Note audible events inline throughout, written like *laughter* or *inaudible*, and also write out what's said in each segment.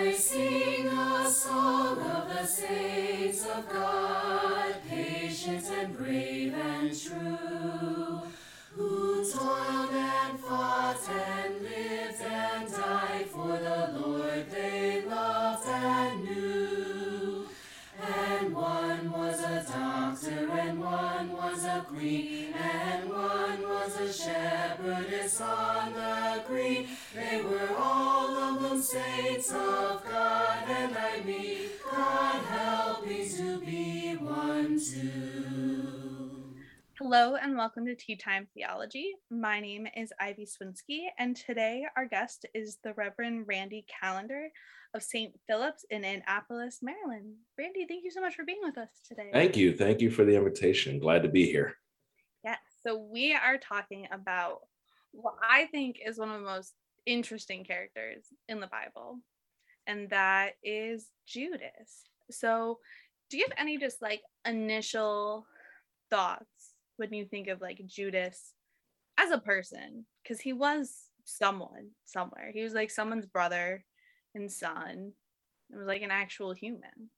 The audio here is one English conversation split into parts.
I sing a song of the saints of God, patient and brave and true, who toiled and fought and lived and died for the Lord they loved and knew. And one was a doctor, and one was a queen, and one was a shepherdess on the green. They were all of them saints of God, and I mean, God help me to be one too. Hello and welcome to Tea Time Theology. My name is Ivy Swinsky, and today our guest is the Reverend Randy Callender of St. Philip's in Annapolis, Maryland. Randy, thank you so much for being with us today. Thank you. Thank you for the invitation. Glad to be here. Yes. So we are talking about what I think is one of the most interesting characters in the Bible, and that is Judas. So, do you have any just like initial thoughts when you think of like Judas as a person? Because he was someone somewhere. He was like someone's brother and son. It was like an actual human.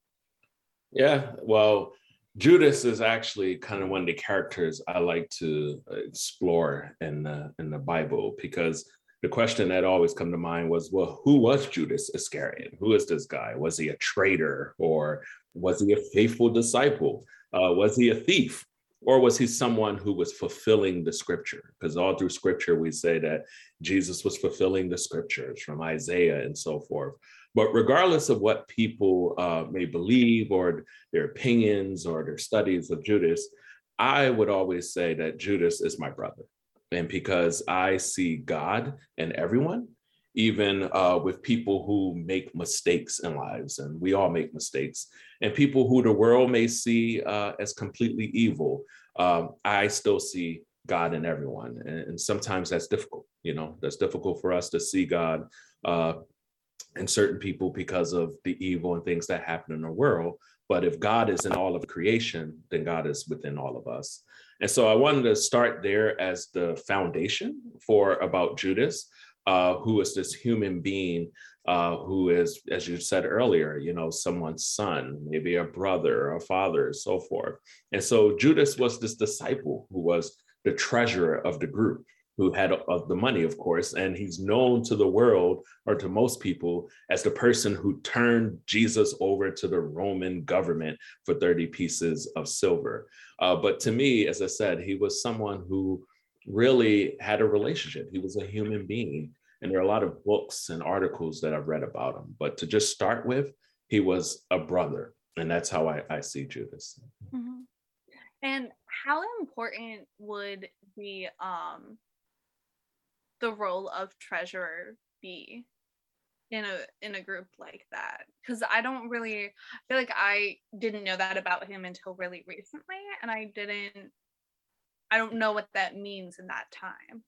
Yeah. Well, Judas is actually kind of one of the characters I like to uh, explore in the in the Bible because the question that always come to mind was, well, who was Judas Iscariot? Who is this guy? Was he a traitor or was he a faithful disciple? Uh, was he a thief? Or was he someone who was fulfilling the scripture? Because all through scripture, we say that Jesus was fulfilling the scriptures from Isaiah and so forth. But regardless of what people uh, may believe or their opinions or their studies of Judas, I would always say that Judas is my brother. And because I see God in everyone, even uh, with people who make mistakes in lives, and we all make mistakes, and people who the world may see uh, as completely evil, um, I still see God in everyone. And, and, sometimes that's difficult, you know, that's difficult for us to see God uh, in certain people because of the evil and things that happen in the world. But if God is in all of creation, then God is within all of us. And so I wanted to start there as the foundation for about Judas, uh, who is this human being uh, who is, as you said earlier, you know, someone's son, maybe a brother, a father, so forth. And so Judas was this disciple who was the treasurer of the group who had of the money, of course, and he's known to the world or to most people as the person who turned Jesus over to the Roman government for 30 pieces of silver. Uh, but to me, as I said, he was someone who really had a relationship. He was a human being. And there are a lot of books and articles that I've read about him. But to just start with, he was a brother. And that's how I, I see Judas. Mm-hmm. And how important would the um the role of treasurer be in a in a group like that because i don't really I feel like i didn't know that about him until really recently and i didn't i don't know what that means in that time.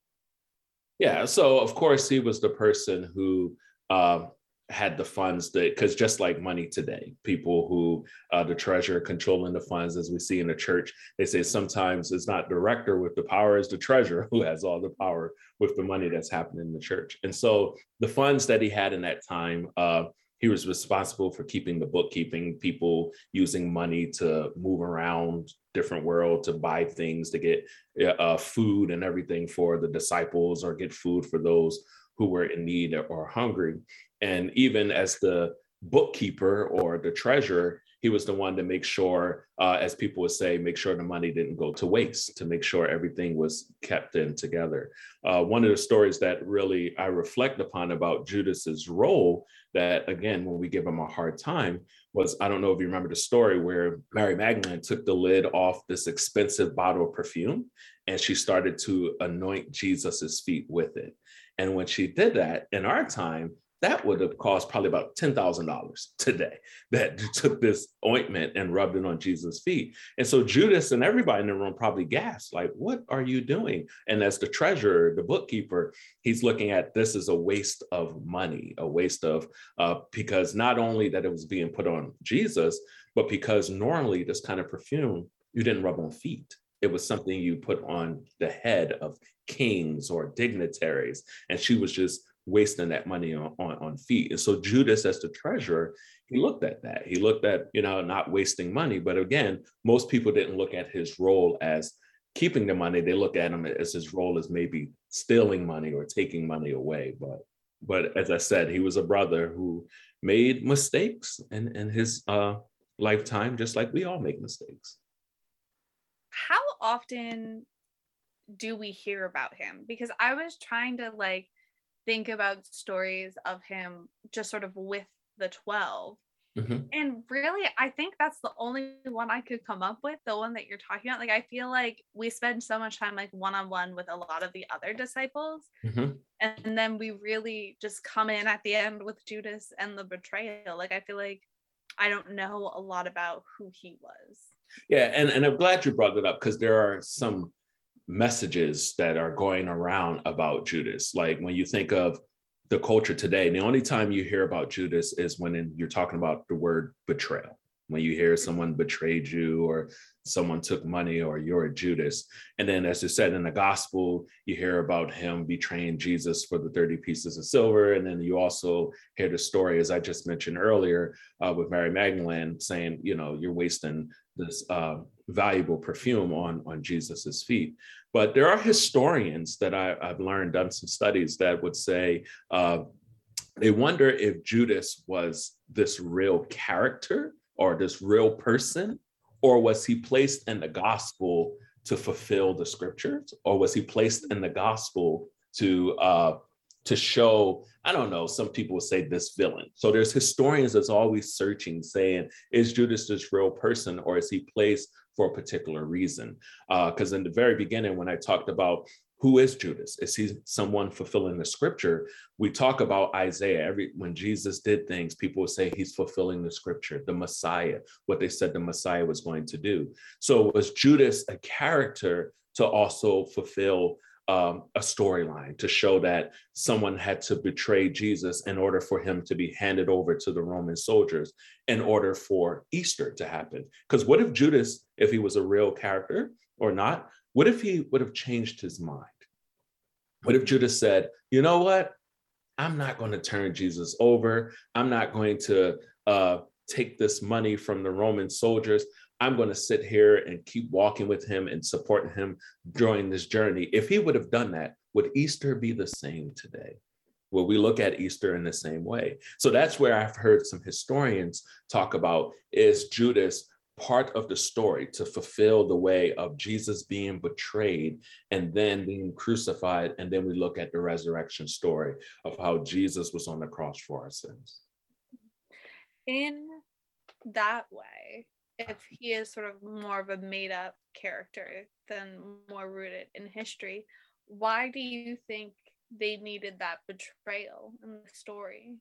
Yeah so of course he was the person who uh, had the funds that because just like money today people who uh, the treasurer controlling the funds as we see in the church they say sometimes it's not director with the power is the treasurer *laughs* who has all the power with the money that's happening in the church. And so the funds that he had in that time uh, he was responsible for keeping the bookkeeping people using money to move around different world to buy things to get uh, food and everything for the disciples or get food for those who were in need or hungry and even as the bookkeeper or the treasurer, he was the one to make sure, uh, as people would say, make sure the money didn't go to waste, to make sure everything was kept in together. Uh, one of the stories that really I reflect upon about Judas's role, that again, when we give him a hard time, was I don't know if you remember the story where Mary Magdalene took the lid off this expensive bottle of perfume and she started to anoint Jesus's feet with it. And when she did that in our time, that would have cost probably about $10,000 today that *laughs* took this ointment and rubbed it on Jesus' feet. And so Judas and everybody in the room probably gasped, like, what are you doing? And as the treasurer, the bookkeeper, he's looking at this as a waste of money, a waste of, uh, because not only that it was being put on Jesus, but because normally this kind of perfume, you didn't rub on feet. It was something you put on the head of kings or dignitaries. And she was just wasting that money on, on, on feet. And so Judas, as the treasurer, he looked at that. He looked at, you know, not wasting money. But again, most people didn't look at his role as keeping the money. They look at him as his role as maybe stealing money or taking money away. But but as I said, he was a brother who made mistakes in, in his uh, lifetime, just like we all make mistakes. How often do we hear about him? Because I was trying to like think about stories of him just sort of with the 12. Mm-hmm. And really, I think that's the only one I could come up with, the one that you're talking about. Like, I feel like we spend so much time like one on one with a lot of the other disciples. Mm-hmm. And then we really just come in at the end with Judas and the betrayal. Like, I feel like I don't know a lot about who he was. Yeah. And, and I'm glad you brought it up because there are some messages that are going around about Judas. Like, when you think of the culture today. The only time you hear about Judas is when you're talking about the word betrayal. When you hear someone betrayed you or someone took money or you're a Judas. And then, as you said in the gospel, you hear about him betraying Jesus for the 30 pieces of silver. And then you also hear the story, as I just mentioned earlier, uh, with Mary Magdalene saying, you know, you're wasting this uh, valuable perfume on, on Jesus's feet. But there are historians that I, have learned, done some studies that would say uh, they wonder if Judas was this real character or this real person, or was he placed in the gospel to fulfill the scriptures, or was he placed in the gospel to uh, to show i don't know some people would say this villain so there's historians that's always searching saying is judas this real person or is he placed for a particular reason. Because uh, in the very beginning, when I talked about who is Judas? Is he someone fulfilling the scripture? We talk about Isaiah. Every when Jesus did things, people would say he's fulfilling the scripture, the Messiah, what they said the Messiah was going to do. So was Judas a character to also fulfill um, a storyline to show that someone had to betray Jesus in order for him to be handed over to the Roman soldiers in order for Easter to happen. Because what if Judas, if he was a real character or not, what if he would have changed his mind? What if Judas said, you know what? I'm not going to turn Jesus over. I'm not going to uh, take this money from the Roman soldiers. I'm going to sit here and keep walking with him and supporting him during this journey. If he would have done that, would Easter be the same today? Will we look at Easter in the same way? So that's where I've heard some historians talk about is Judas part of the story to fulfill the way of Jesus being betrayed and then being crucified. And then we look at the resurrection story of how Jesus was on the cross for our sins. In that way, if he is sort of more of a made up character than more rooted in history, why do you think they needed that betrayal in the story?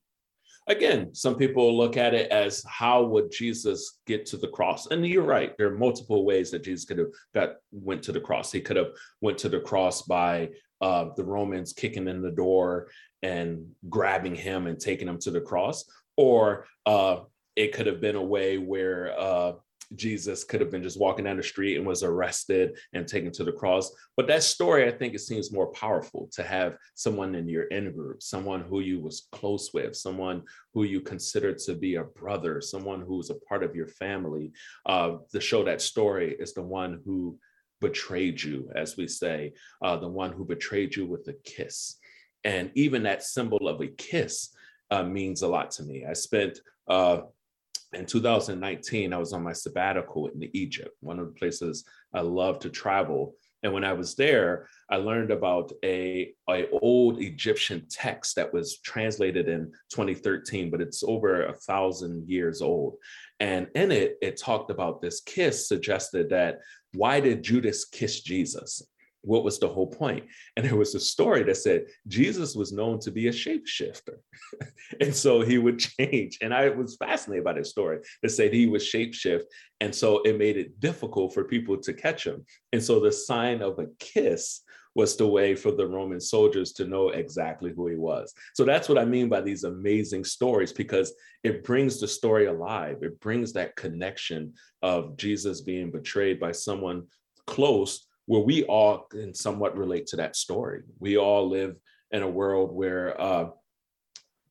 Again, some people look at it as how would Jesus get to the cross? And you're right. There are multiple ways that Jesus could have got went to the cross. He could have went to the cross by uh, the Romans kicking in the door and grabbing him and taking him to the cross, or uh, it could have been a way where uh, Jesus could have been just walking down the street and was arrested and taken to the cross. But that story, I think it seems more powerful to have someone in your in group, someone who you was close with, someone who you considered to be a brother, someone who was a part of your family. Uh, to show that story is the one who betrayed you, as we say, uh, the one who betrayed you with a kiss. And even that symbol of a kiss uh, means a lot to me. I spent uh, in 2019, I was on my sabbatical in Egypt, one of the places I love to travel. And when I was there, I learned about a, a old Egyptian text that was translated in 2013, but it's over a thousand years old. And in it, it talked about this kiss, suggested that why did Judas kiss Jesus? What was the whole point? And there was a story that said Jesus was known to be a shapeshifter. *laughs* and so he would change. And I was fascinated by this story that said he was shapeshift. And so it made it difficult for people to catch him. And so the sign of a kiss was the way for the Roman soldiers to know exactly who he was. So that's what I mean by these amazing stories, because it brings the story alive. It brings that connection of Jesus being betrayed by someone close where we all can somewhat relate to that story. We all live in a world where uh,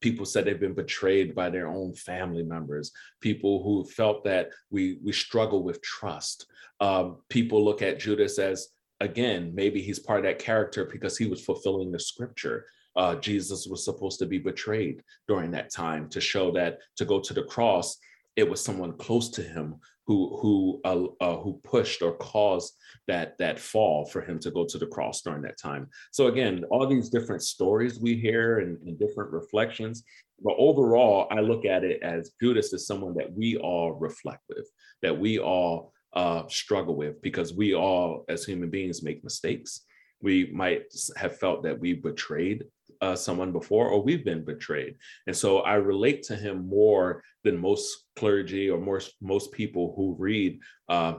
people said they've been betrayed by their own family members people who felt that we we struggle with trust um, people look at judas as again maybe he's part of that character because he was fulfilling the scripture uh, jesus was supposed to be betrayed during that time to show that to go to the cross it was someone close to him who who uh, uh, who pushed or caused that that fall for him to go to the cross during that time. So again, all these different stories we hear and, and different reflections, but overall, I look at it as Judas is someone that we all reflect with, that we all uh, struggle with, because we all, as human beings, make mistakes. We might have felt that we betrayed uh, someone before or we've been betrayed and so i relate to him more than most clergy or most most people who read uh,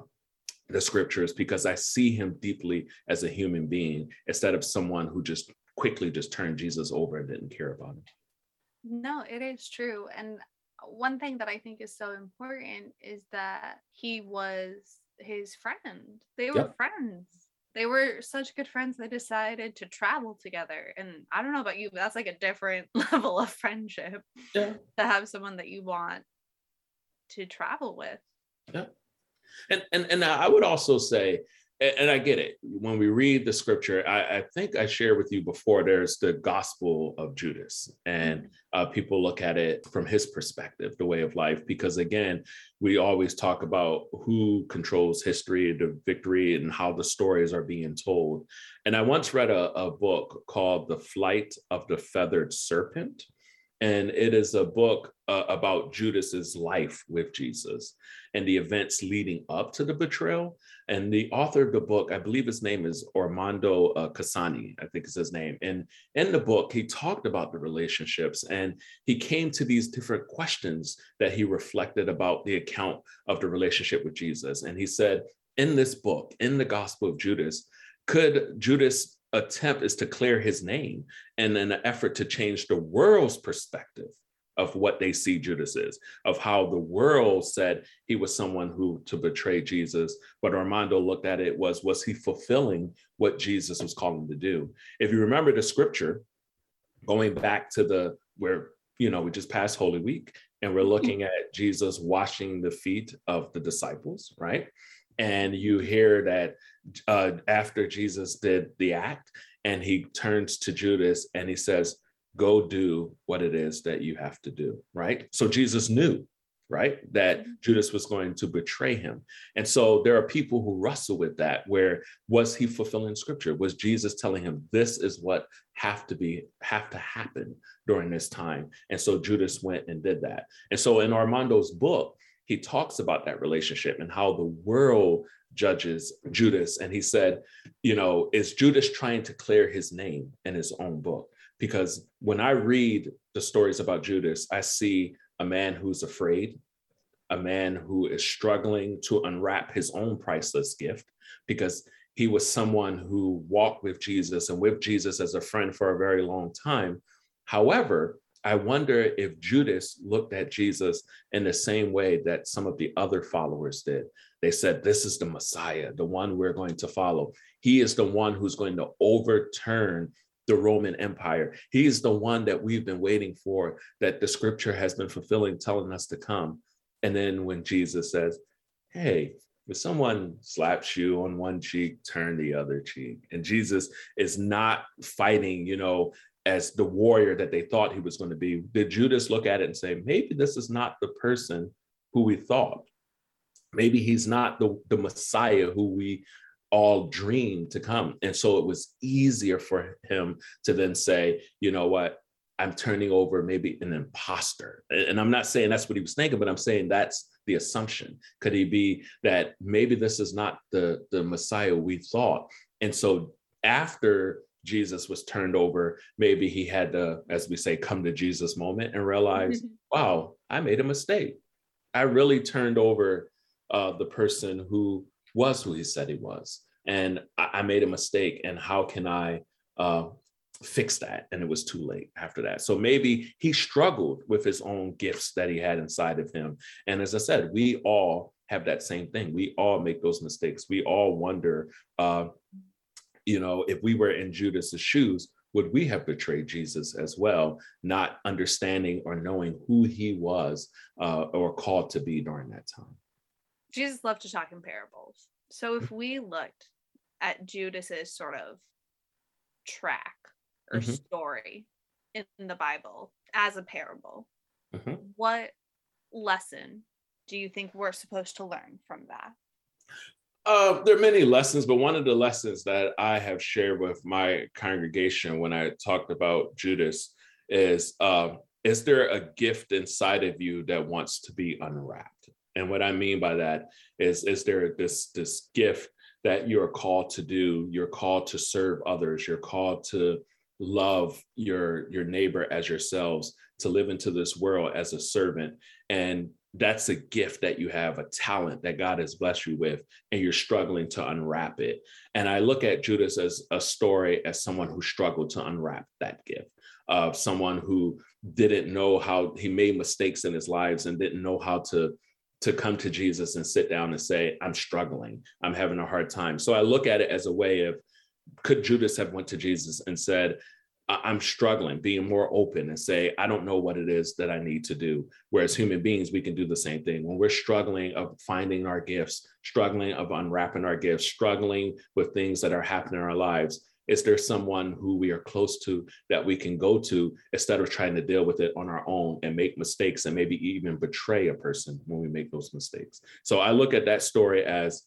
the scriptures because i see him deeply as a human being instead of someone who just quickly just turned jesus over and didn't care about him. No it is true. And one thing that i think is so important is that he was his friend. They were yep. friends. They were such good friends. They decided to travel together. And i don't know about you but that's like a different *laughs* level of friendship yeah. to have someone that you want to travel with yeah and and, and i would also say and I get it. When we read the scripture, I, I, think I shared with you before, there's the gospel of Judas, and mm-hmm. uh, people look at it from his perspective, the way of life, because again, we always talk about who controls history, the victory, and how the stories are being told. And I once read a, a book called The Flight of the Feathered Serpent and it is a book uh, about Judas's life with Jesus and the events leading up to the betrayal. And the author of the book, I believe his name is Armando uh, Cosani, I think is his name. And in the book, he talked about the relationships and he came to these different questions that he reflected about the account of the relationship with Jesus. And he said, in this book, in the Gospel of Judas, could Judas attempt is to clear his name and an effort to change the world's perspective of what they see Judas is, of how the world said he was someone who to betray Jesus. But Armando looked at it was, was he fulfilling what Jesus was calling to do? If you remember the scripture, going back to the where, you know, we just passed Holy Week and we're looking at Jesus washing the feet of the disciples, right? and you hear that uh, after Jesus did the act, and he turns to Judas and he says, "Go do what it is that you have to do." Right. So Jesus knew, right, that mm-hmm. Judas was going to betray him, and so there are people who wrestle with that. Where was he fulfilling Scripture? Was Jesus telling him this is what have to be have to happen during this time? And so Judas went and did that. And so in Armando's book he talks about that relationship and how the world judges Judas. And he said, you know, is Judas trying to clear his name in his own book? Because when I read the stories about Judas, I see a man who's afraid, a man who is struggling to unwrap his own priceless gift because he was someone who walked with Jesus and with Jesus as a friend for a very long time. However, I wonder if Judas looked at Jesus in the same way that some of the other followers did. They said, This is the Messiah, the one we're going to follow. He is the one who's going to overturn the Roman Empire. He is the one that we've been waiting for, that the scripture has been fulfilling, telling us to come. And then when Jesus says, Hey, if someone slaps you on one cheek, turn the other cheek. And Jesus is not fighting, you know, as the warrior that they thought he was going to be, did Judas look at it and say, maybe this is not the person who we thought? Maybe he's not the, the Messiah who we all dreamed to come. And so it was easier for him to then say, you know what, I'm turning over maybe an imposter. And I'm not saying that's what he was thinking, but I'm saying that's the assumption. Could he be that maybe this is not the, the Messiah we thought? And so after Jesus was turned over, maybe he had to, as we say, come to Jesus moment and realize, *laughs* wow, I made a mistake. I really turned over uh, the person who was who he said he was. And I, I made a mistake. And how can I uh, fix that? And it was too late after that. So maybe he struggled with his own gifts that he had inside of him. And as I said, we all have that same thing. We all make those mistakes. We all wonder, uh, you know, if we were in Judas's shoes, would we have betrayed Jesus as well, not understanding or knowing who he was uh, or called to be during that time? Jesus loved to talk in parables. So if we looked at Judas's sort of track or Mhm. story in the Bible as a parable, Mhm. what lesson do you think we're supposed to learn from that? Uh, there are many lessons, but one of the lessons that I have shared with my congregation when I talked about Judas is uh, is there a gift inside of you that wants to be unwrapped? And what I mean by that is is there this this gift that you're called to do? You're called to serve others. You're called to love your your neighbor as yourselves, to live into this world as a servant. And that's a gift that you have, a talent that God has blessed you with and you're struggling to unwrap it. And I look at Judas as a story as someone who struggled to unwrap that gift of someone who didn't know how he made mistakes in his lives and didn't know how to to come to Jesus and sit down and say, I'm struggling, I'm having a hard time. So I look at it as a way of could Judas have went to Jesus and said, I'm struggling, being more open and say, I don't know what it is that I need to do. Whereas human beings, we can do the same thing. When we're struggling of finding our gifts, struggling of unwrapping our gifts, struggling with things that are happening in our lives, is there someone who we are close to that we can go to instead of trying to deal with it on our own and make mistakes and maybe even betray a person when we make those mistakes? So I look at that story as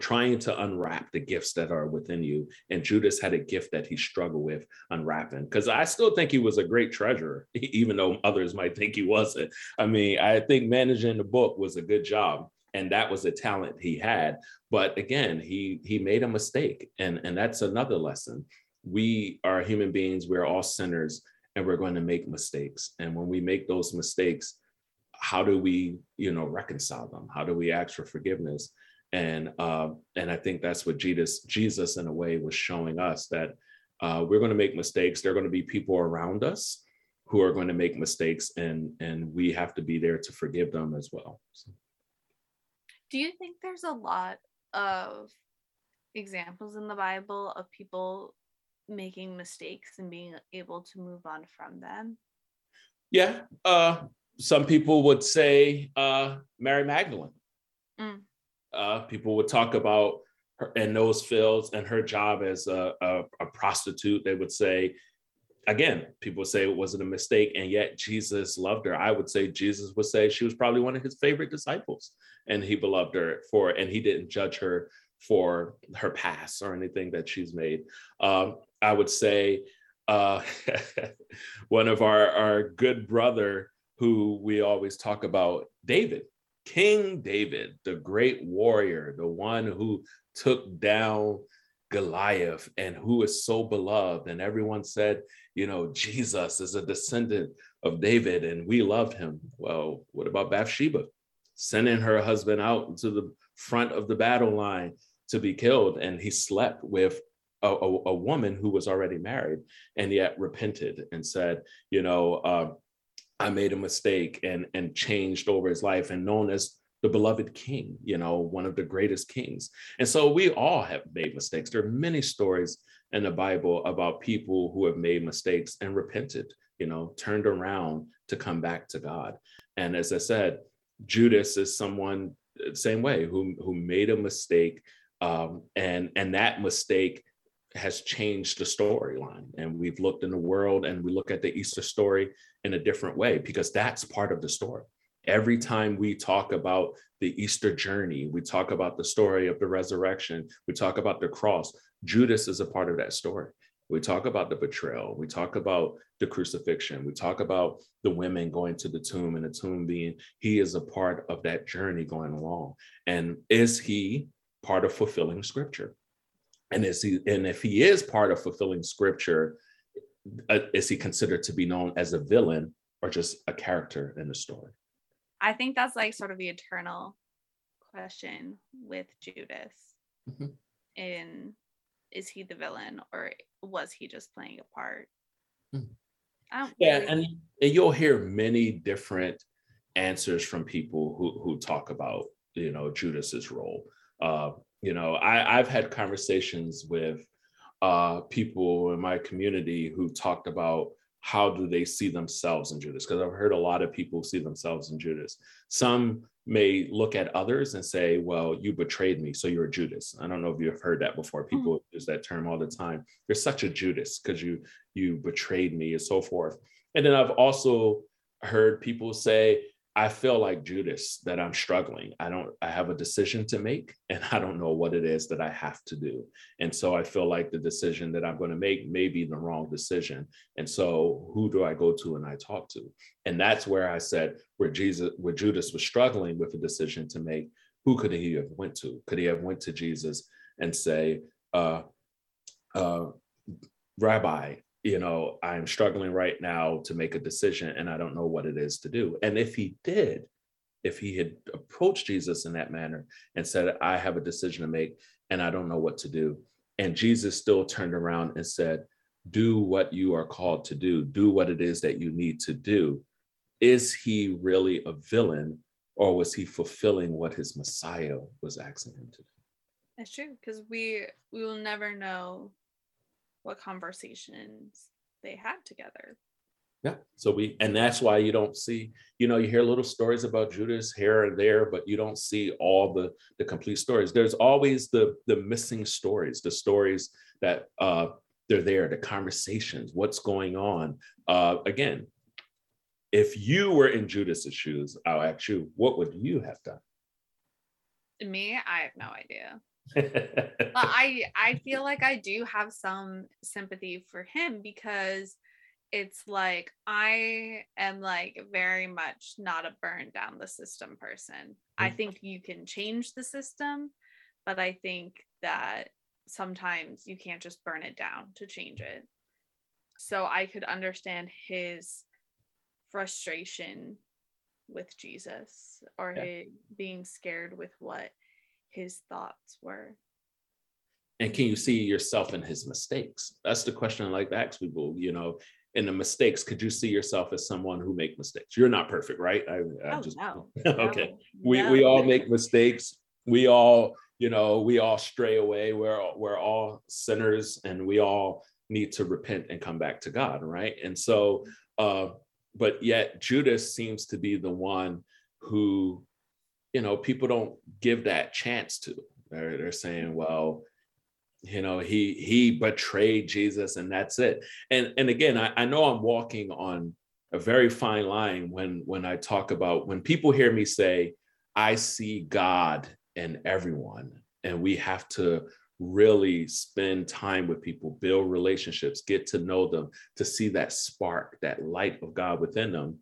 trying to unwrap the gifts that are within you. And Judas had a gift that he struggled with unwrapping. Because I still think he was a great treasurer, *laughs* even though others might think he wasn't. I mean, I think managing the book was a good job. And that was a talent he had. But again, he he made a mistake. And, and that's another lesson. We are human beings, we're all sinners, and we're going to make mistakes. And when we make those mistakes, how do we, you know, reconcile them? How do we ask for forgiveness? and uh, and I think that's what Jesus Jesus in a way was showing us that uh, we're going to make mistakes. There are going to be people around us who are going to make mistakes, and and we have to be there to forgive them as well. So, Do you think there's a lot of examples in the Bible of people making mistakes and being able to move on from them? yeah, uh, some people would say uh, Mary Magdalene. Mm. Uh, people would talk about her in those fields and her job as a, a, a prostitute. They would say, again, people say it wasn't a mistake, and yet Jesus loved her. I would say Jesus would say she was probably one of his favorite disciples, and he beloved her for, and he didn't judge her for her past or anything that she's made. Um, I would say uh, *laughs* one of our, our good brother who we always talk about, David, King David, the great warrior, the one who took down Goliath and who is so beloved. And everyone said, you know, Jesus is a descendant of David and we loved him. Well, what about Bathsheba? Sending her husband out to the front of the battle line to be killed. And he slept with a, a, a woman who was already married and yet repented and said, you know, uh, I made a mistake and and changed over his life and known as the beloved king, you know, one of the greatest kings. And so we all have made mistakes. There are many stories in the Bible about people who have made mistakes and repented, you know, turned around to come back to God. And as I said, Judas is someone same way who who made a mistake um, and and that mistake has changed the storyline and we've looked in the world and we look at the easter story in a different way because that's part of the story every time we talk about the easter journey we talk about the story of the resurrection we talk about the cross judas is a part of that story. We talk about the betrayal. We talk about the crucifixion. We talk about the women going to the tomb and the tomb being he is a part of that journey going along. And is he part of fulfilling scripture? And is he and if he is part of fulfilling scripture uh, is he considered to be known as a villain or just a character in the story I think that's like sort of the eternal question with Judas. Mhm. In is he the villain or was he just playing a part? Mhm. I don't yeah really- and, and you'll hear many different answers from people who who talk about you know judas's role uh you know i i've had conversations with uh, people in my community who talked about how do they see themselves in Judas? Because I've heard a lot of people see themselves in Judas. Some may look at others and say, well, you betrayed me, so you're a Judas. I don't know if you've heard that before. Hmm. People mm-hmm. use that term all the time. You're such a Judas because you you betrayed me and so forth. And then I've also heard people say, I feel like Judas that I'm struggling. I don't, I have a decision to make *laughs* and I don't know what it is that I have to do. And so I feel like the decision that I'm going to make may be the wrong decision. And so who do I go to and I talk to? And that's where I said, where Jesus, where Judas was struggling with a decision to make, who could he have went to? Could he have went to Jesus and say, uh, uh, Rabbi, you know, I'm struggling right now to make a decision and I don't know what it is to do. And if he did, if he had approached Jesus in that manner and said, I have a decision to make and I don't know what to do, and Jesus still turned around and said, Do what you are called to do, do what it is that you need to do. Is he really a villain or was he fulfilling what his Messiah was asking him to do? That's true because we we will never know what conversations they had together. Yeah. So we, and that's why you don't see, you know, you hear little stories about Judas here and there, but you don't see all the the complete stories. There's always the the missing stories, the stories that uh they're there, the conversations, what's going on. Uh again, if you were in Judas's shoes, I'll ask you, what would you have done? Me, I have no idea *laughs* but I I feel like I do have some sympathy for him because it's like I am like very much not a burn down the system person. I mm. think you can change the system, but I think that sometimes you can't just burn it down to change it. So I could understand his frustration with Jesus or yeah. his being scared with what his thoughts were. And can you see yourself in his mistakes? That's the question I like to ask people, you know, in the mistakes, could you see yourself as someone who make mistakes? You're not perfect, right? I, I oh, just, no. *laughs* okay. No, we, no. we all make mistakes. We all, you know, we all stray away. We're, we're all sinners and we all need to repent and come back to God, right? And so, uh, but yet Judas seems to be the one who you know people don't give that chance to they're, they're saying well you know he he betrayed jesus and that's it. And and again I, I know i'm walking on a very fine line when when i talk about when people hear me say i see god in everyone and we have to really spend time with people build relationships get to know them to see that spark that light of god within them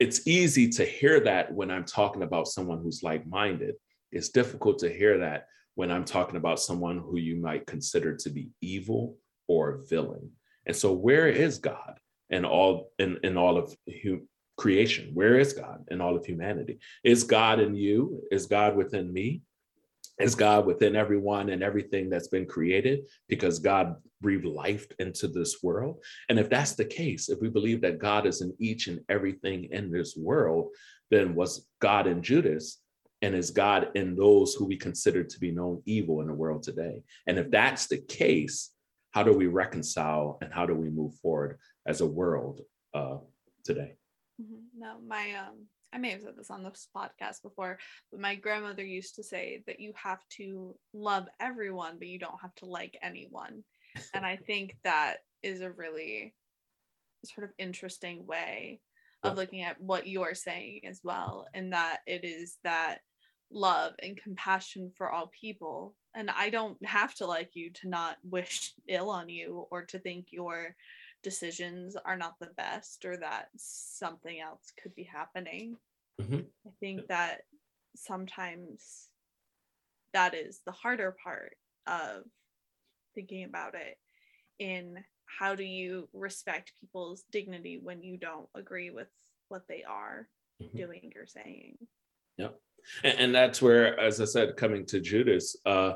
it's easy to hear that when I'm talking about someone who's like minded. It's difficult to hear that when I'm talking about someone who you might consider to be evil or a villain. And so, where is God in all in, in all of hu- creation? Where is God in all of humanity? Is God in you? Is God within me? Is God within everyone and everything that's been created because God breathed life into this world? And if that's the case, if we believe that God is in each and everything in this world, then was God in Judas? And is God in those who we consider to be known evil in the world today? And if that's the case, how do we reconcile and how do we move forward as a world uh, today? Mm-hmm. No, my um, I may have said this on this podcast before, but my grandmother used to say that you have to love everyone, but you don't have to like anyone. and I think that is a really sort of interesting way of looking at what you're saying as well, and that it is that love and compassion for all people. And I don't have to like you to not wish ill on you or to think you're decisions are not the best or that something else could be happening. Mm-hmm. I think that sometimes that is the harder part of thinking about it in how do you respect people's dignity when you don't agree with what they are mm-hmm. doing or saying. Yep. And, and, that's where, as I said, coming to Judas, uh,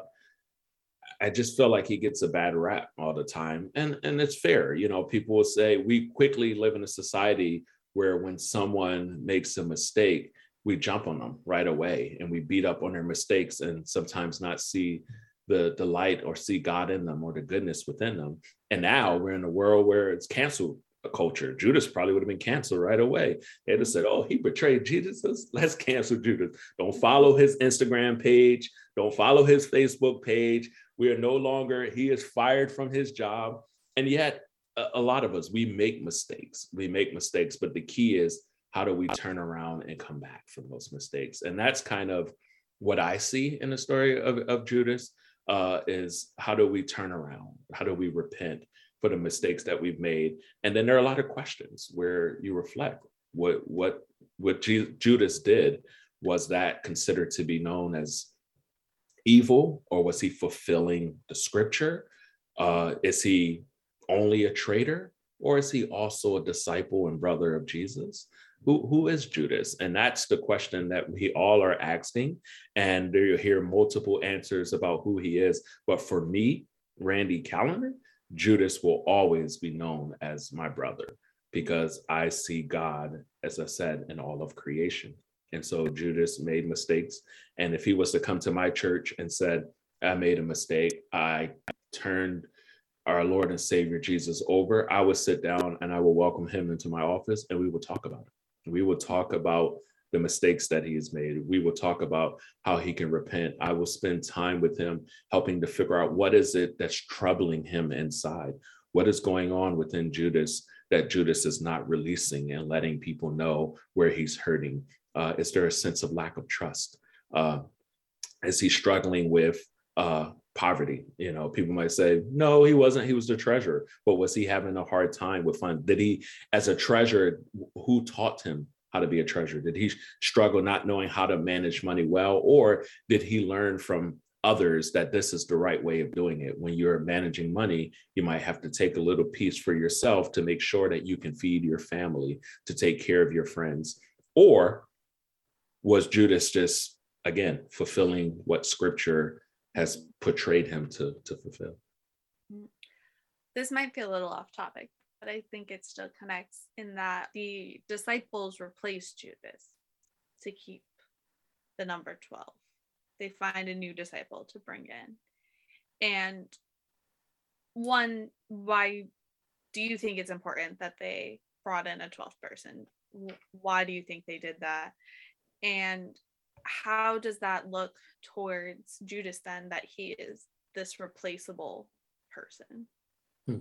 I just feel like he gets a bad rap all the time. And and it's fair. You know, people will say we quickly live in a society where when someone makes a mistake, we jump on them right away and we beat up on their mistakes and sometimes not see the the light or see God in them or the goodness within them. And now we're in a world where it's canceled culture. Judas probably would have been canceled right away. They'd have said, "Oh, he betrayed Jesus. Let's cancel Judas. Don't follow his Instagram page. Don't follow his Facebook page. We are no longer. He is fired from his job." And yet, a, a lot of us we make mistakes. We make mistakes, but the key is how do we turn around and come back from those mistakes? And that's kind of what I see in the story of, of Judas uh, is how do we turn around? How do we repent for the mistakes that we've made? And then there are a lot of questions where you reflect what what what Judas did was that considered to be known as evil or was he fulfilling the scripture? Uh, is he only a traitor or is he also a disciple and brother of Jesus? who, who is Judas? And that's the question that we all are asking. And there you hear multiple answers about who he is. But for me, Randy Callender, Judas will always be known as my brother because I see God, as I said, in all of creation. And so Judas made mistakes. And if he was to come to my church and said, I made a mistake, I turned our Lord and Savior Jesus over, I would sit down and I will welcome him into my office and we would talk about it. We will talk about the mistakes that he has made. We will talk about how he can repent. I will spend time with him helping to figure out what is it that's troubling him inside. What is going on within Judas that Judas is not releasing and letting people know where he's hurting? Uh, is there a sense of lack of trust? Uh, is he struggling with uh, poverty? You know, people might say, no, he wasn't. He was the treasurer. But was he having a hard time with fund? Did he, as a treasurer, who taught him how to be a treasurer? Did he struggle not knowing how to manage money well? Or did he learn from others that this is the right way of doing it? When you're managing money, you might have to take a little piece for yourself to make sure that you can feed your family, to take care of your friends. Or was Judas just, again, fulfilling what scripture has portrayed him to to fulfill. This might feel a little off topic, but I think it still connects in that the disciples replaced Judas to keep the number 12. They find a new disciple to bring in. And one, why do you think it's important that they brought in a 12th person? Why do you think they did that? And how does that look towards Judas then that he is this replaceable person? Hmm.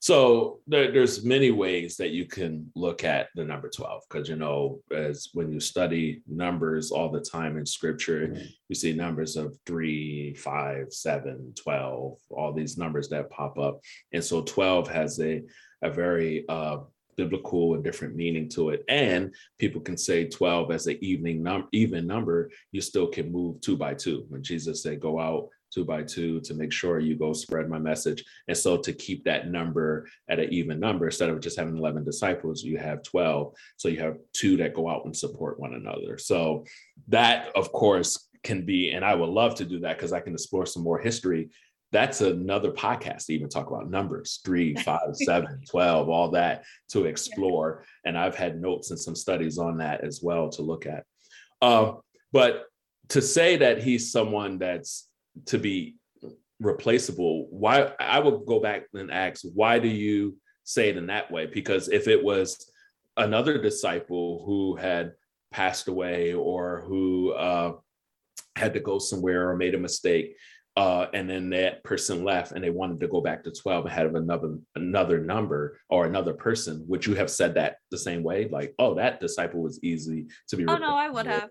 So there, there's many ways that you can look at the number 12 because you know as when you study numbers all the time in scripture mm-hmm. you see numbers of 3 5 7 12 all these numbers that pop up and so 12 has a a very uh, biblical and different meaning to it. And people can say 12 as an evening num- even number, you still can move two by two. When Jesus said, go out two by two to make sure you go spread my message. And so to keep that number at an even number, instead of just having 11 disciples, you have 12. So you have two that go out and support one another. So that, of course, can be, and I would love to do that because I can explore some more history that's another podcast to even talk about numbers three, *laughs* five, seven, 12, all that to explore. And I've had notes and some studies on that as well to look at. Uh, but to say that he's someone that's to be replaceable, why I would go back and ask, why do you say it in that way? Because if it was another disciple who had passed away or who uh, had to go somewhere or made a mistake, uh, and then that person left and they wanted to go back to 12 ahead of another another number or another person would you have said that the same way like oh that disciple was easy to be oh no i would have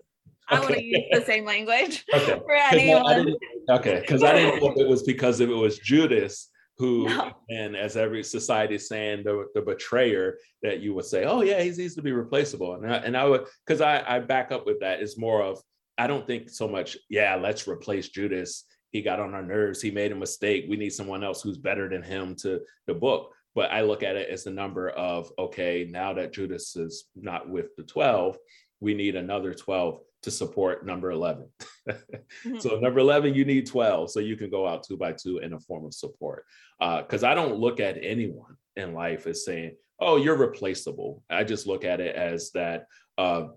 I would have used the same language *laughs* okay. anyone. okay, because I didn't know if it was because if it was Judas who, *laughs* no. and as every society is saying, the, the betrayer, that you would say, oh yeah, he's easy to be replaceable. And I, and I would, because I, I back up with that is more of, I don't think so much, yeah, let's replace Judas he got on our nerves. He made a mistake. We need someone else who's better than him to the book. But I look at it as the number of okay, now that Judas is not with the 12, we need another 12 to support number 11. mm-hmm. *laughs* So number 11, you need 12. So you can go out two by two in a form of support. Because uh, I don't look at anyone in life as saying, oh, you're replaceable. I just look at it as that uh,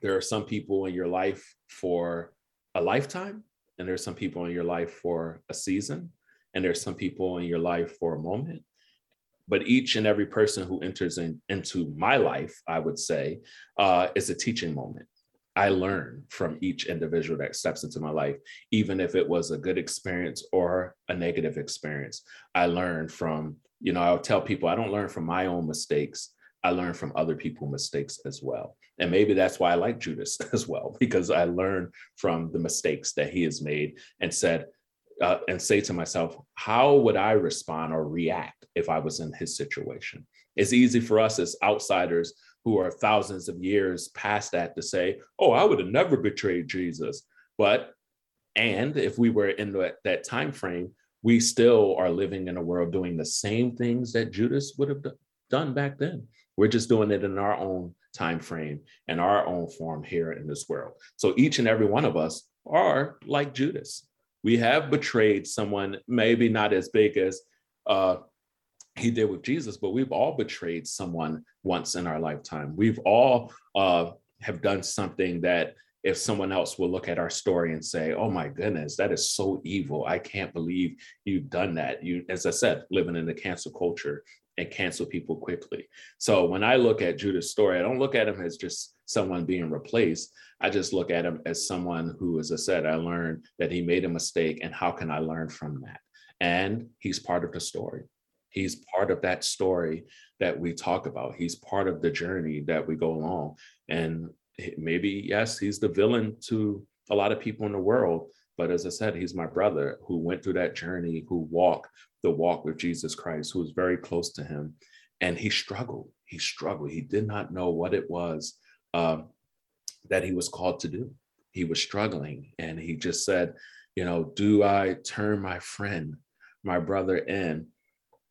there are some people in your life for a lifetime and there's some people in your life for a season, and there's some people in your life for a moment. But each and every person who enters in, into my life, I would say, uh, is a teaching moment. I learn from each individual that steps into my life, even if it was a good experience or a negative experience. I learn from, you know, I'll tell people I don't learn from my own mistakes. I learn from other people's mistakes as well. And maybe that's why I like Judas *laughs* as well, because I learned from the mistakes that he has made and said, uh, and say to myself, how would I respond or react if I was in his situation? It's easy for us as outsiders who are thousands of years past that to say, oh, I would have never betrayed Jesus. But, and if we were in that, that time frame, we still are living in a world doing the same things that Judas would have done back then. We're just doing it in our own time frame and our own form here in this world. So each and every one of us are like Judas. We have betrayed someone, maybe not as big as uh, he did with Jesus, but we've all betrayed someone once in our lifetime. We've all uh, have done something that if someone else will look at our story and say, "Oh my goodness, that is so evil! I can't believe you've done that." You, as I said, living in the cancel culture and cancel people quickly. So when I look at Judas' story, I don't look at him as just someone being replaced. I just look at him as someone who, as I said, I learned that he made a mistake, and how can I learn from that? And he's part of the story. He's part of that story that we talk about. He's part of the journey that we go along. And maybe, yes, he's the villain to a lot of people in the world. But as I said, he's my brother who went through that journey, who walked the walk with Jesus Christ, who was very close to him. And he struggled. He struggled. He did not know what it was um, that he was called to do. He was struggling. And he just said, you know, do I turn my friend, my brother in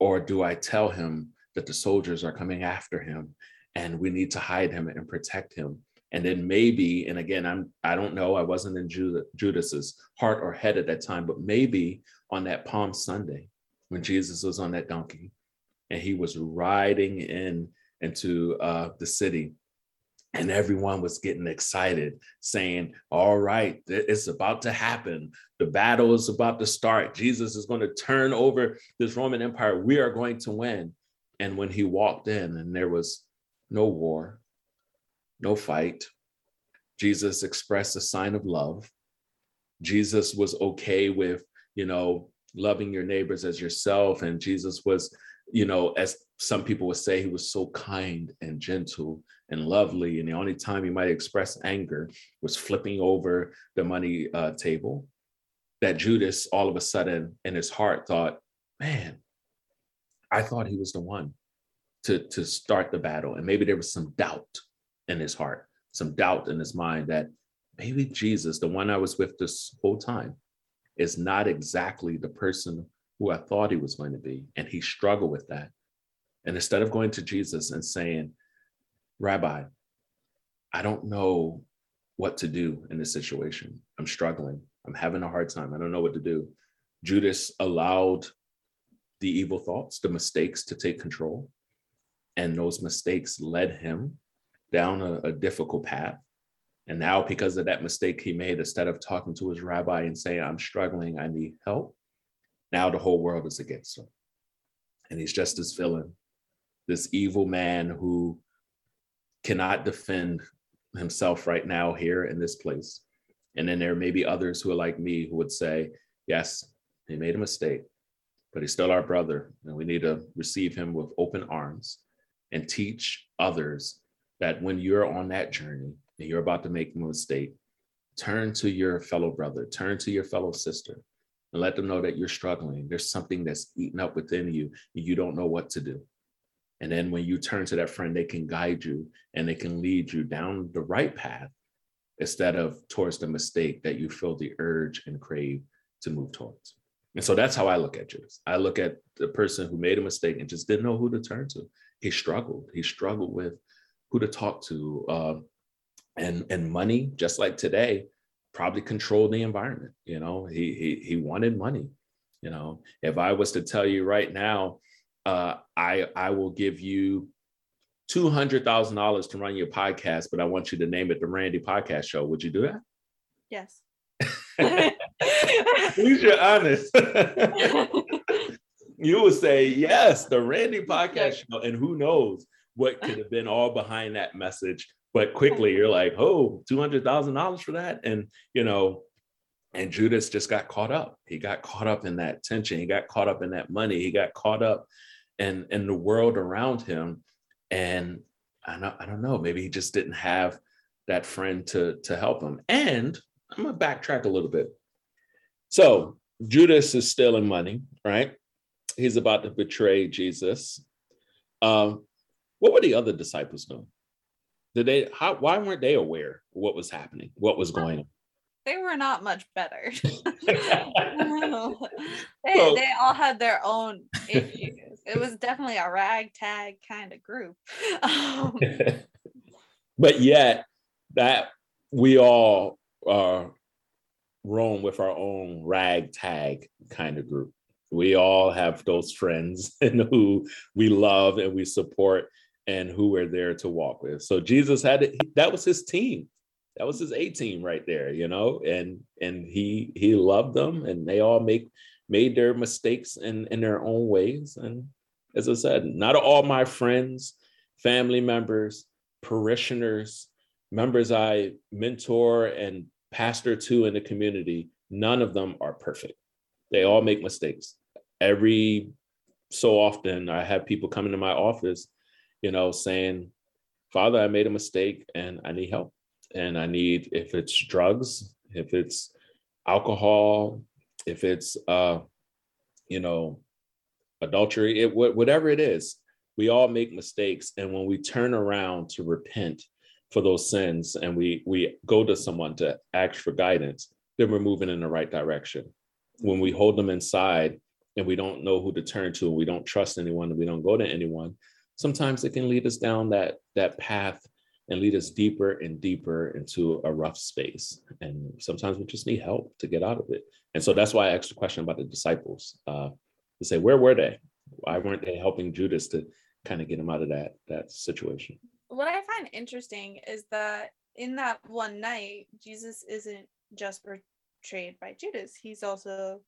or do I tell him that the soldiers are coming after him and we need to hide him and protect him? And then maybe, and again, I'm I don't know, I wasn't in Judas's heart or head at that time, but maybe on that Palm Sunday when Jesus was on that donkey and he was riding in into uh, the city and everyone was getting excited saying all right it's about to happen. The battle is about to start. Jesus is going to turn over this roman empire. We are going to win. And when he walked in and there was no war no fight jesus expressed a sign of love jesus was okay with you know loving your neighbors as yourself and jesus was you know as some people would say he was so kind and gentle and lovely. And the only time he might express anger was flipping over the money uh, table. That Judas, all of a sudden, in his heart, thought, man, I thought he was the one to, to start the battle. And maybe there was some doubt in his heart, some doubt in his mind that maybe Jesus, the one I was with this whole time, is not exactly the person who I thought he was going to be. And he struggled with that. And instead of going to Jesus and saying, Rabbi, I don't know what to do in this situation. I'm struggling. I'm having a hard time. I don't know what to do. Judas allowed the evil thoughts, the mistakes to take control. And those mistakes led him down a, a difficult path. And now, because of that mistake he made, instead of talking to his rabbi and saying, I'm struggling, I need help, now the whole world is against him. And he's just this villain, this evil man who cannot defend himself right now here in this place. And then there may be others who are like me who would say, yes, he made a mistake, but he's still our brother. And we need to receive him with open arms and teach others that when you're on that journey and you're about to make a mistake, turn to your fellow brother, turn to your fellow sister, and let them know that you're struggling. There's something that's eaten up within you and you don't know what to do. And then when you turn to that friend, they can guide you and they can lead you down the right path instead of towards the mistake that you feel the urge and crave to move towards. And so that's how I look at Judas. I look at the person who made a mistake and just didn't know who to turn to. He struggled. He struggled with who to talk to. Uh, and and money, just like today, probably controlled the environment. You know, he he he wanted money. You know, if I was to tell you right now, uh, I I will give you two hundred thousand dollars to run your podcast, but I want you to name it the Randy Podcast Show. Would you do that? Yes. *laughs* At least you're honest. *laughs* you would say yes, the Randy podcast show, and who knows what could have been all behind that message. But *laughs* quickly, you're like, oh, oh, two hundred thousand dollars for that, and you know, and Judas just got caught up. He got caught up in that tension. He got caught up in that money. He got caught up in in the world around him, and I don't, I don't know. Maybe he just didn't have that friend to to help him. And I'm gonna backtrack a little bit. So Judas is stealing money, right? He's about to betray Jesus. Um, what were the other disciples doing? Did they? How? Why weren't they aware what was happening? What was going on? They were not much better. *laughs* *laughs* they, So- they all had their own issues. It was definitely a ragtag kind of group. *laughs* Um, but yet, that we all uh, roam with our own ragtag kind of group. We all have those friends and who we love and we support and who we're there to walk with. So Jesus had it, that was his team. That was his A team right there, you know, and and he he loved them and they all make made their mistakes in in their own ways. And as I said, not all my friends, family members, parishioners, members I mentor and pastor to in the community, none of them are perfect. They all make mistakes. Every so often, I have people come into my office, you know, saying, Father, I made a mistake and I need help. And I need, if it's drugs, if it's alcohol, if it's, uh, you know, adultery, it, whatever it is, we all make mistakes. And when we turn around to repent for those sins and we we go to someone to ask for guidance, then we're moving in the right direction. When we hold them inside and we don't know who to turn to we don't trust anyone we don't go to anyone, sometimes it can lead us down that that path and lead us deeper and deeper into a rough space. And sometimes we just need help to get out of it. And so that's why I asked the question about the disciples uh, to say, where were they? Why weren't they helping Judas to kind of get him out of that that situation? what I find interesting is that in that one night, Jesus isn't just betrayed by Judas, he's also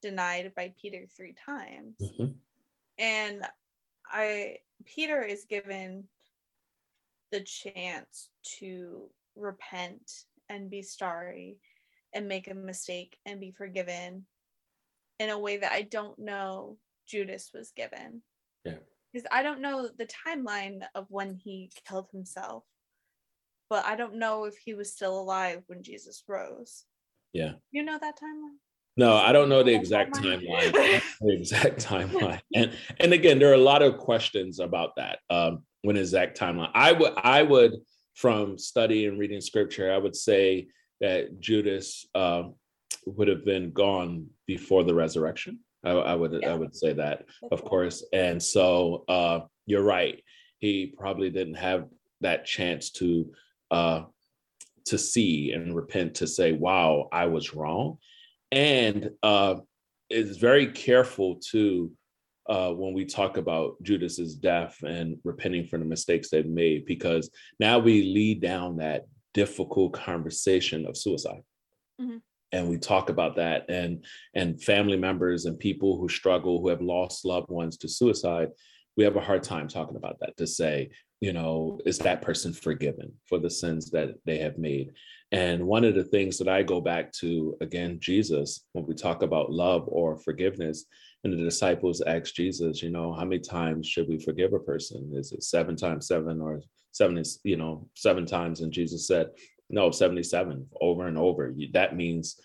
denied by Peter three times. Mhm. And I Peter is given the chance to repent and be sorry and make a mistake and be forgiven in a way that I don't know Judas was given. Yeah. Because I don't know the timeline of when he killed himself, but I don't know if he was still alive when Jesus rose. Yeah. You know that timeline? No, I don't know the exact timeline. the *laughs* exact timeline. And and again, there are a lot of questions about that. Um, when exact timeline. I would I would from study and reading scripture, I would say that Judas um, would have been gone before the resurrection. I, I would Yeah. I would say that, of course. And so uh, you're right. He probably didn't have that chance to uh, to see and repent to say, "Wow, I was wrong." And uh, is very careful to uh, when we talk about Judas's death and repenting for the mistakes they've made, because now we lead down that difficult conversation of suicide. Mhm. And we talk about that, and and family members and people who struggle, who have lost loved ones to suicide, we have a hard time talking about that. To say, you know, is that person forgiven for the sins that they have made? And one of the things that I go back to, again, Jesus, when we talk about love or forgiveness, and the disciples asked Jesus, you know, how many times should we forgive a person? Is it seven times seven or seven is, you know, seven times? And Jesus said, no, 77 over and over. That means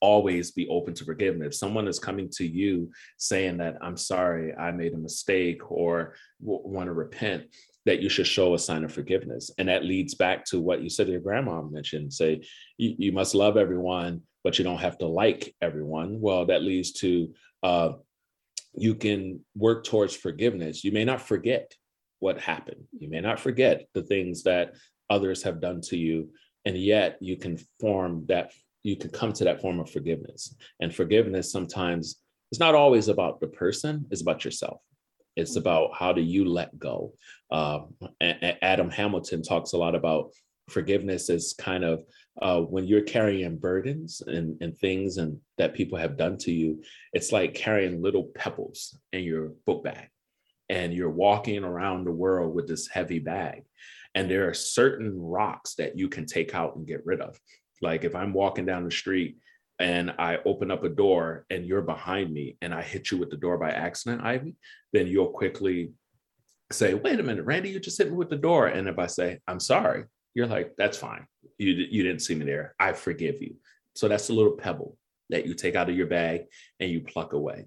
always be open to forgiveness. If someone is coming to you saying that I'm sorry, I made a mistake or want to repent, that you should show a sign of forgiveness. And that leads back to what you said your grandma mentioned say, you, you must love everyone, but you don't have to like everyone. Well, that leads to uh, you can work towards forgiveness. You may not forget what happened, you may not forget the things that others have done to you. And yet you can form that, you can come to that form of forgiveness. And forgiveness sometimes it's not always about the person, it's about yourself. It's about how do you let go. Um, a- Adam Hamilton talks a lot about forgiveness is kind of uh, when you're carrying burdens and, and things and that people have done to you, it's like carrying little pebbles in your book bag. And you're walking around the world with this heavy bag. And there are certain rocks that you can take out and get rid of. Like if I'm walking down the street and I open up a door and you're behind me and I hit you with the door by accident, Ivy, then you'll quickly say, wait a minute, Randy, you just hit me with the door. And if I say, I'm sorry, you're like, that's fine. You, you didn't see me there. I forgive you. So that's a little pebble that you take out of your bag and you pluck away.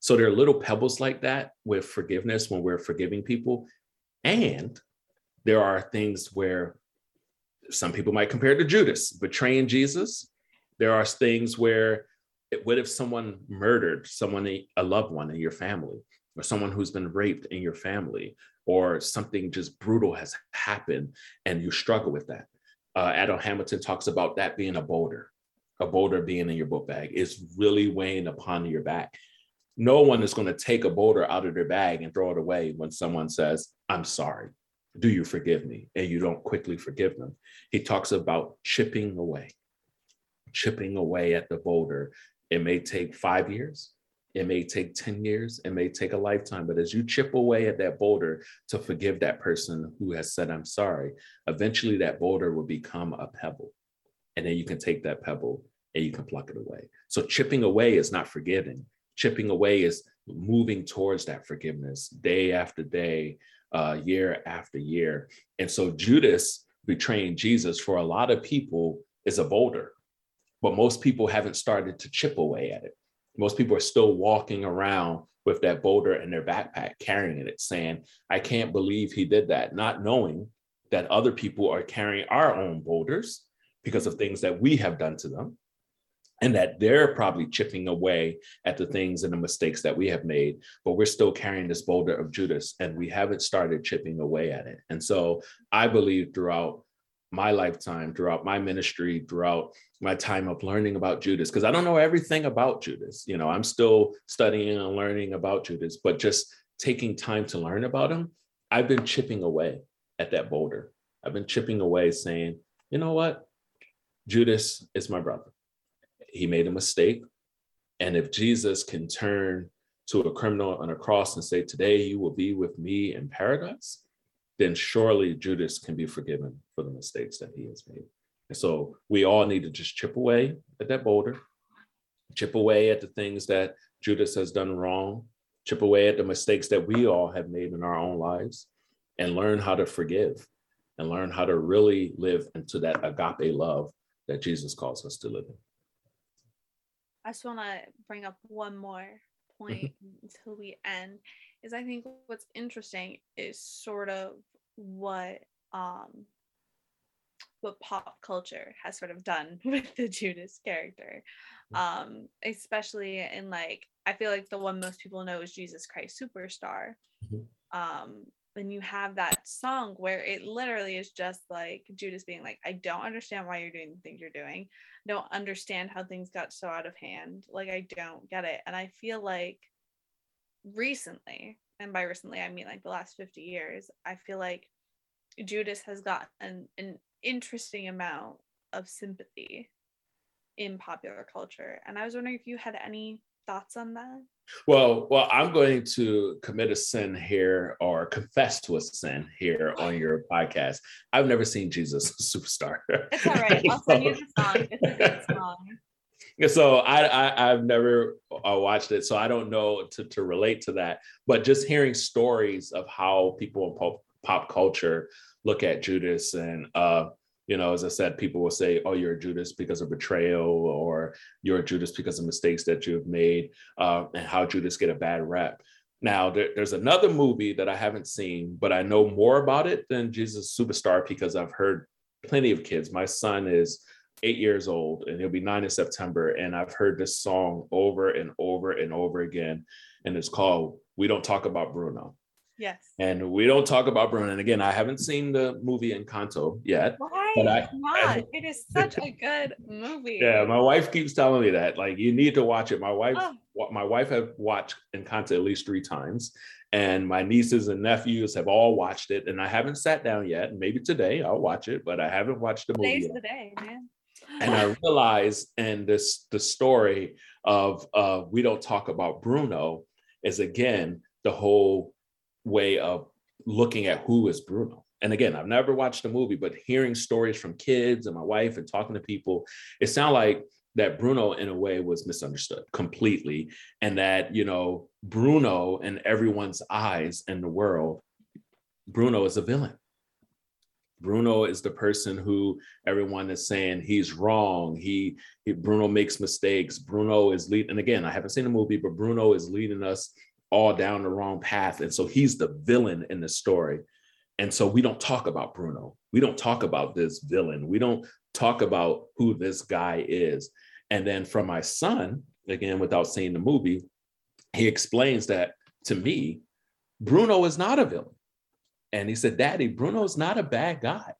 So there are little pebbles like that with forgiveness when we're forgiving people. And there are things where some people might compare it to Judas betraying Jesus. There are things where, what if someone murdered someone, a loved one in your family, or someone who's been raped in your family, or something just brutal has happened and you struggle with that. Uh, Adam Hamilton talks about that being a boulder, a boulder being in your book bag is really weighing upon your back. No one is going to take a boulder out of their bag and throw it away when someone says, I'm sorry. Do you forgive me? And you don't quickly forgive them. He talks about chipping away, chipping away at the boulder. It may take five years, it may take 10 years, it may take a lifetime, but as you chip away at that boulder to forgive that person who has said, I'm sorry, eventually that boulder will become a pebble. And then you can take that pebble and you can pluck it away. So chipping away is not forgiving. Chipping away is moving towards that forgiveness day after day, uh, year after year. And so Judas betraying Jesus for a lot of people is a boulder, but most people haven't started to chip away at it most people are still walking around with that boulder in their backpack, carrying it, saying, I can't believe he did that, not knowing that other people are carrying our own boulders because of things that we have done to them. And that they're probably chipping away at the things and the mistakes that we have made, but we're still carrying this boulder of Judas and we haven't started chipping away at it. And so I believe throughout my lifetime, throughout my ministry, throughout my time of learning about Judas, because I don't know everything about Judas. You know, I'm still studying and learning about Judas, but just taking time to learn about him, I've been chipping away at that boulder. I've been chipping away saying, you know what? Judas is my brother. He made a mistake. And if Jesus can turn to a criminal on a cross and say, Today you will be with me in paradise, then surely Judas can be forgiven for the mistakes that he has made. And so we all need to just chip away at that boulder, chip away at the things that Judas has done wrong, chip away at the mistakes that we all have made in our own lives, and learn how to forgive and learn how to really live into that agape love that Jesus calls us to live in. I just want to bring up one more point *laughs* until we end is I think what's interesting is sort of what um what pop culture has sort of done *laughs* with the Judas character. Um, especially in like I feel like the one most people know is Jesus Christ Superstar. Mm-hmm. Um, and you have that song where it literally is just like Judas being like, I don't understand why you're doing the things you're doing. Don't understand how things got so out of hand. Like I don't get it. And I feel like recently, and by recently I mean like the last 50 years, I feel like Judas has gotten an, an interesting amount of sympathy in popular culture. And I was wondering if you had any thoughts on that. Well, well, I'm going to commit a sin here or confess to a sin here on your podcast. I've never seen Jesus Superstar. It's all right. I'll send you the *laughs* song. It's a good song. so I, I have never uh, watched it, so I don't know to to relate to that. But just hearing stories of how people in pop, pop culture look at Judas and uh, you know, as I said, people will say, "Oh, you're a Judas because of betrayal," or "You're a Judas because of mistakes that you've made," uh, and how Judas get a bad rap. Now, there, there's another movie that I haven't seen, but I know more about it than Jesus Superstar because I've heard plenty of kids. My son is eight years old and he'll be nine in September. And I've heard this song over and over and over again. And it's called We Don't Talk About Bruno. Yes. And we don't talk about Bruno. And again, I haven't seen the movie Encanto yet. Why I- not? I- it is such a good movie. Yeah, my wife keeps telling me that. Like, you need to watch it. My wife, Oh. my wife have watched Encanto at least three times, and my nieces and nephews have all watched it. And I haven't sat down yet. Maybe today I'll watch it, but I haven't watched the movie. Today's yet. the day, man. and I *gasps* realized and this the story of uh, we don't talk about Bruno is again the whole way of looking at who is Bruno. And again, I've never watched the movie, but hearing stories from kids and my wife and talking to people, it sounded like that Bruno in a way was misunderstood completely, and that you know Bruno in everyone's eyes in the world, Bruno is a villain. Bruno is the person who everyone is saying he's wrong. He, he Bruno makes mistakes. Bruno is leading. And again, I haven't seen the movie, but Bruno is leading us all down the wrong path. And so he's the villain in the story. And so we don't talk about Bruno. We don't talk about this villain. We don't talk about who this guy is. And then from my son, again, without seeing the movie, he explains that to me, Bruno is not a villain. And he said, Daddy, Bruno's not a bad guy.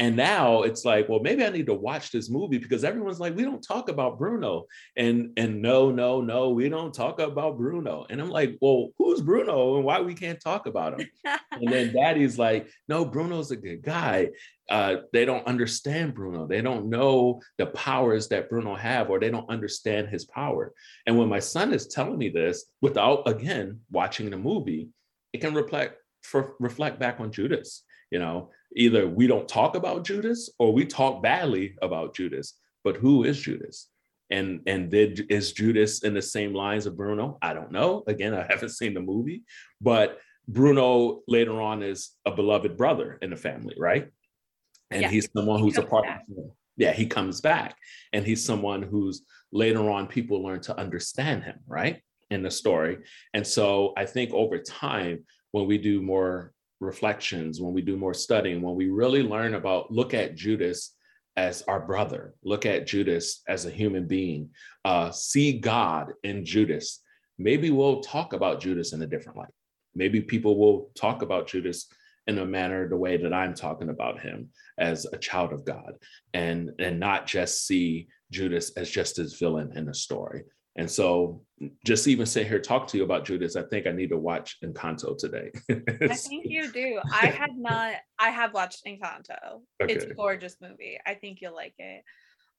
And now it's like, well, maybe I need to watch this movie because everyone's like, we don't talk about Bruno. And and no, no, no, we don't talk about Bruno. And I'm like, well, who's Bruno and why we can't talk about him? and then *laughs* daddy's like, no, Bruno's a good guy. Uh, they don't understand Bruno. They don't know the powers that Bruno have, or they don't understand his power. And when my son is telling me this, without again watching the movie, it can reflect for reflect back on Judas. You know, either we don't talk about Judas or we talk badly about Judas. But who is Judas? And and did is Judas in the same lines of Bruno? I don't know. Again, I *laughs* haven't seen the movie, but Bruno later on is a beloved brother in the family, right? And Yeah, he's someone he who's a part back. of yeah, he comes back and he's someone who's later on people learn to understand him, right? In the story. And so I think over time, when we do more reflections, when we do more studying, when we really learn about, look at Judas as our brother, look at Judas as a human being, uh, see God in Judas, maybe we'll talk about Judas in a different light. Maybe people will talk about Judas in a manner the way that I'm talking about him as a child of God and and not just see Judas as just his villain in the story. And so just even sit here talk to you about Judas, I think I need to watch Encanto today. *laughs* I think you do. I had not. I have watched Encanto. It's a gorgeous movie. I think you'll like it.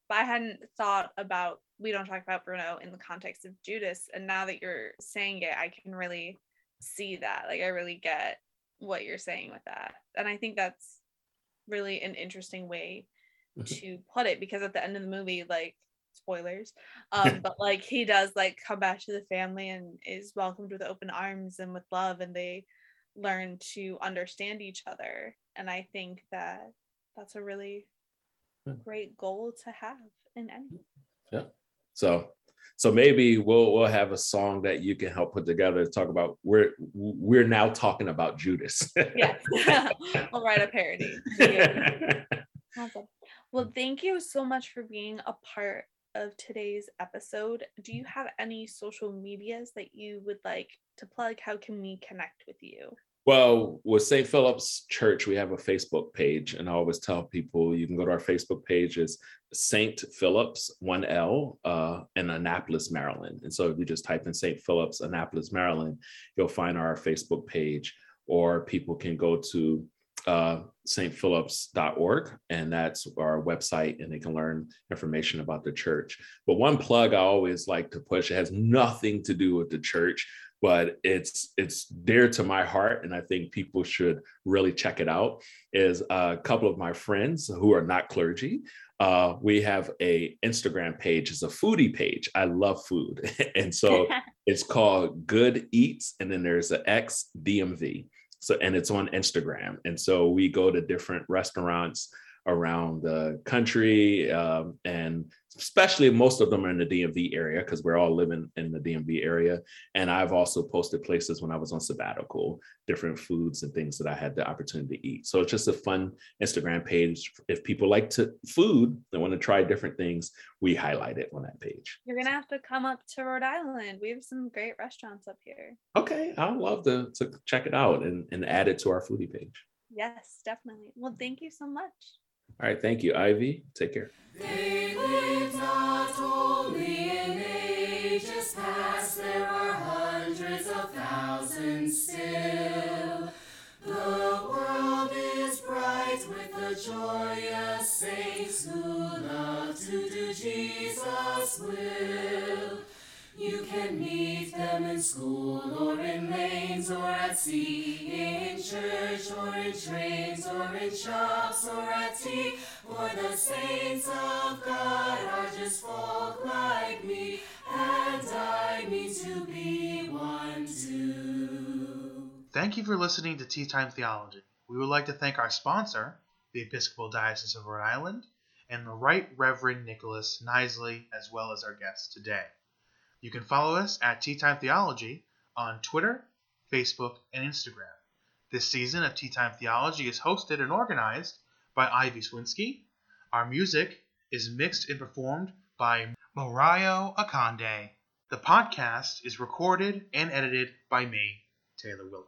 But I hadn't thought about. We don't talk about Bruno in the context of Judas, and now that you're saying it, I can really see that. Like I really get what you're saying with that, and I think that's really an interesting way *laughs* to put it because at the end of the movie, like spoilers, um, but like he does like come back to the family and is welcomed with open arms and with love, and they learn to understand each other and i think that that's a really great goal to have in any Yeah. So so maybe we'll we'll have a song that you can help put together to talk about we're we're now talking about Judas. yeah. *laughs* *laughs* I'll write a parody. *laughs* Yeah. awesome well thank you so much for being a part of today's episode do you have any social medias that you would like to plug how can we connect with you Well, with St. Philip's Church, we have a Facebook page, and I always tell people you can go to our Facebook page is St. Philip's one L uh, in Annapolis, Maryland. And so if you just type in St. Philip's Annapolis, Maryland, you'll find our Facebook page, or people can go to uh, stphilips.org, and that's our website, and they can learn information about the church. But one plug I always like to push, it has nothing to do with the church, but it's it's dear to my heart and i think people should really check it out is a couple of my friends who are not clergy. Uh, we have a instagram page it's a foodie page. I love food. *laughs* And so *laughs* it's called good eats and then there's an x dmv so and it's on instagram. And so we go to different restaurants around the country, um, and especially most of them are in the DMV area because we're all living in the DMV area. And I've also posted places when I was on sabbatical, different foods and things that I had the opportunity to eat. So it's just a fun Instagram page. If people like to food and want to try different things, we highlight it on that page. You're gonna have to come up to Rhode Island. We have some great restaurants up here. Okay, I'd love to, to check it out and, and add it to our foodie page. Yes, definitely. Well, thank you so much. All right, thank you, Ivy. Take care. Joyous saints who love to do Jesus' will. You can meet them in school or in lanes or at sea, in church or in trains or in shops or at tea. For the saints of God are just folk like me, and I mean to be one too. Thank you for listening to Tea Time Theology. We would like to thank our sponsor, the Episcopal Diocese of Rhode Island, and the Right Reverend Nicholas Knisely, as well as our guests today. You can follow us at Tea Time Theology on Twitter, Facebook, and Instagram. This season of Tea Time Theology is hosted and organized by Ivy Swinsky. Our music is mixed and performed by Morayo Akande. The podcast is recorded and edited by me, Taylor Wilkie.